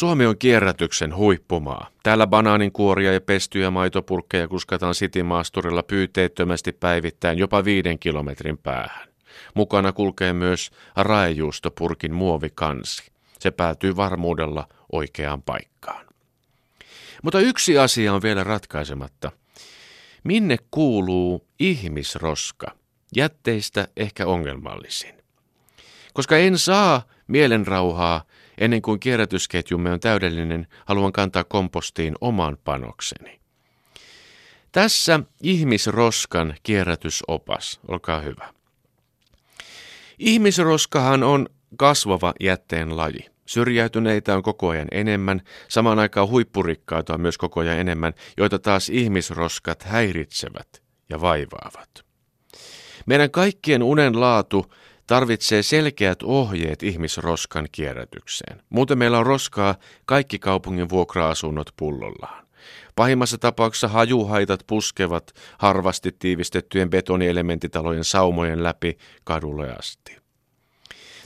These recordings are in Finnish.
Suomi on kierrätyksen huippumaa. Täällä banaaninkuoria ja pestyjä maitopurkkeja kuskataan sitimaasturilla pyyteettömästi päivittäin jopa viiden kilometrin päähän. Mukana kulkee myös raejuustopurkin muovikansi. Se päätyy varmuudella oikeaan paikkaan. Mutta yksi asia on vielä ratkaisematta. Minne kuuluu ihmisroska? Jätteistä ehkä ongelmallisin. Koska en saa mielenrauhaa ennen kuin kierrätysketjumme on täydellinen, haluan kantaa kompostiin oman panokseni. Tässä ihmisroskan kierrätysopas, olkaa hyvä. Ihmisroskahan on kasvava jätteen laji. Syrjäytyneitä on koko ajan enemmän, samaan aikaan huippurikkaita on myös koko ajan enemmän, joita taas ihmisroskat häiritsevät ja vaivaavat. Meidän kaikkien unen laatu tarvitsee selkeät ohjeet ihmisroskan kierrätykseen. Muuten meillä on roskaa kaikki kaupungin vuokra-asunnot pullollaan. Pahimmassa tapauksessa hajuhaitat puskevat harvasti tiivistettyjen betonielementitalojen saumojen läpi kadulle asti.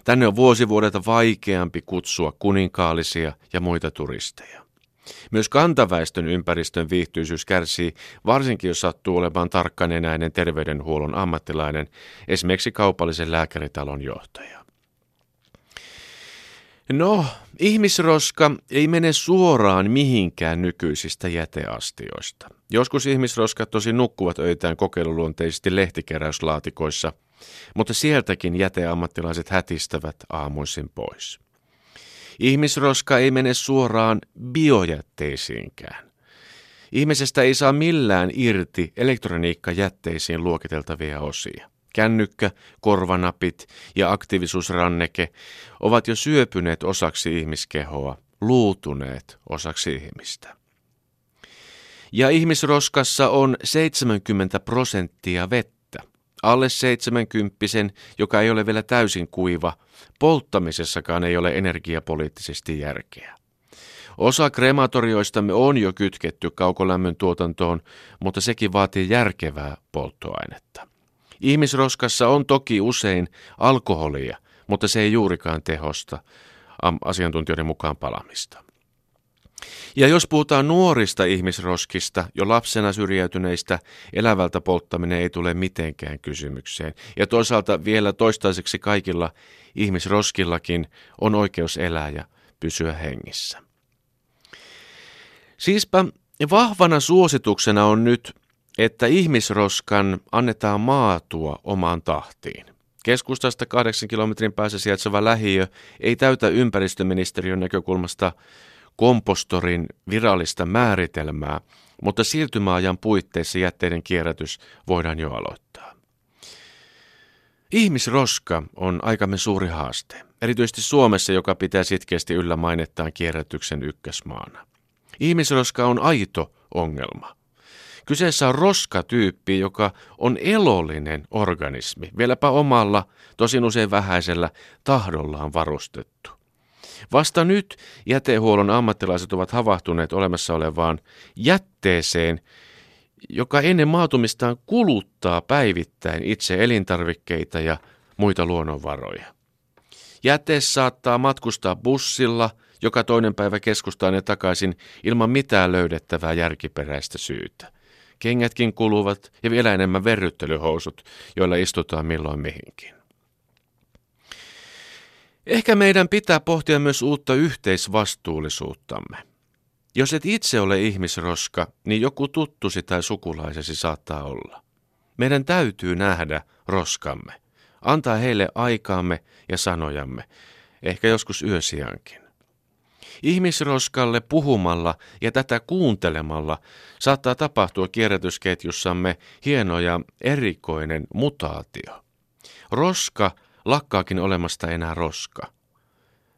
Tänne on vuosivuodelta vaikeampi kutsua kuninkaallisia ja muita turisteja. Myös kantaväestön ympäristön viihtyisyys kärsii, varsinkin jos sattuu olemaan tarkkanenäinen terveydenhuollon ammattilainen, esimerkiksi kaupallisen lääkäritalon johtaja. No, ihmisroska ei mene suoraan mihinkään nykyisistä jäteastioista. Joskus ihmisroskat tosi nukkuvat öitään kokeiluluonteisesti lehtikeräyslaatikoissa, mutta sieltäkin jäteammattilaiset hätistävät aamuisin pois. Ihmisroska ei mene suoraan biojätteisiinkään. Ihmisestä ei saa millään irti elektroniikkajätteisiin luokiteltavia osia. Kännykkä, korvanapit ja aktiivisuusranneke ovat jo syöpyneet osaksi ihmiskehoa, luutuneet osaksi ihmistä. Ja ihmisroskassa on 70 prosenttia vettä alle 70 joka ei ole vielä täysin kuiva, polttamisessakaan ei ole energiapoliittisesti järkeä. Osa krematorioistamme on jo kytketty kaukolämmön tuotantoon, mutta sekin vaatii järkevää polttoainetta. Ihmisroskassa on toki usein alkoholia, mutta se ei juurikaan tehosta asiantuntijoiden mukaan palamista. Ja jos puhutaan nuorista ihmisroskista, jo lapsena syrjäytyneistä, elävältä polttaminen ei tule mitenkään kysymykseen. Ja toisaalta vielä toistaiseksi kaikilla ihmisroskillakin on oikeus elää ja pysyä hengissä. Siispä vahvana suosituksena on nyt, että ihmisroskan annetaan maatua omaan tahtiin. Keskustasta kahdeksan kilometrin päässä sijaitseva lähiö ei täytä ympäristöministeriön näkökulmasta kompostorin virallista määritelmää, mutta siirtymäajan puitteissa jätteiden kierrätys voidaan jo aloittaa. Ihmisroska on aikamme suuri haaste, erityisesti Suomessa, joka pitää sitkeästi yllä mainettaan kierrätyksen ykkösmaana. Ihmisroska on aito ongelma. Kyseessä on roskatyyppi, joka on elollinen organismi, vieläpä omalla, tosin usein vähäisellä, tahdollaan varustettu. Vasta nyt jätehuollon ammattilaiset ovat havahtuneet olemassa olevaan jätteeseen, joka ennen maatumistaan kuluttaa päivittäin itse elintarvikkeita ja muita luonnonvaroja. Jäte saattaa matkustaa bussilla joka toinen päivä keskustaan ja takaisin ilman mitään löydettävää järkiperäistä syytä. Kengätkin kuluvat ja vielä enemmän verryttelyhousut, joilla istutaan milloin mihinkin. Ehkä meidän pitää pohtia myös uutta yhteisvastuullisuuttamme. Jos et itse ole ihmisroska, niin joku tuttusi tai sukulaisesi saattaa olla. Meidän täytyy nähdä roskamme, antaa heille aikaamme ja sanojamme, ehkä joskus yösiankin. Ihmisroskalle puhumalla ja tätä kuuntelemalla saattaa tapahtua kierrätysketjussamme hieno ja erikoinen mutaatio. Roska lakkaakin olemasta enää roska.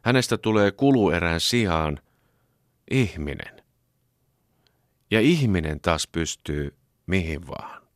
Hänestä tulee kuluerän sijaan ihminen. Ja ihminen taas pystyy mihin vaan.